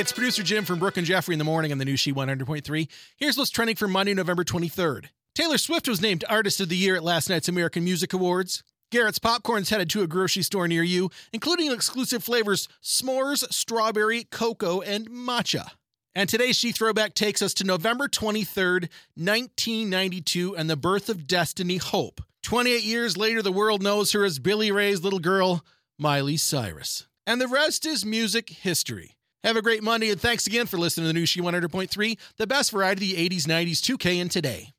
It's producer Jim from Brooke and Jeffrey in the morning on the new She 100.3. Here's what's trending for Monday, November 23rd. Taylor Swift was named Artist of the Year at last night's American Music Awards. Garrett's Popcorn's headed to a grocery store near you, including exclusive flavors s'mores, strawberry, cocoa, and matcha. And today's She Throwback takes us to November 23rd, 1992, and the birth of Destiny Hope. 28 years later, the world knows her as Billy Ray's little girl, Miley Cyrus. And the rest is music history. Have a great Monday, and thanks again for listening to the new She 100.3, the best variety of the 80s, 90s, 2K, and today.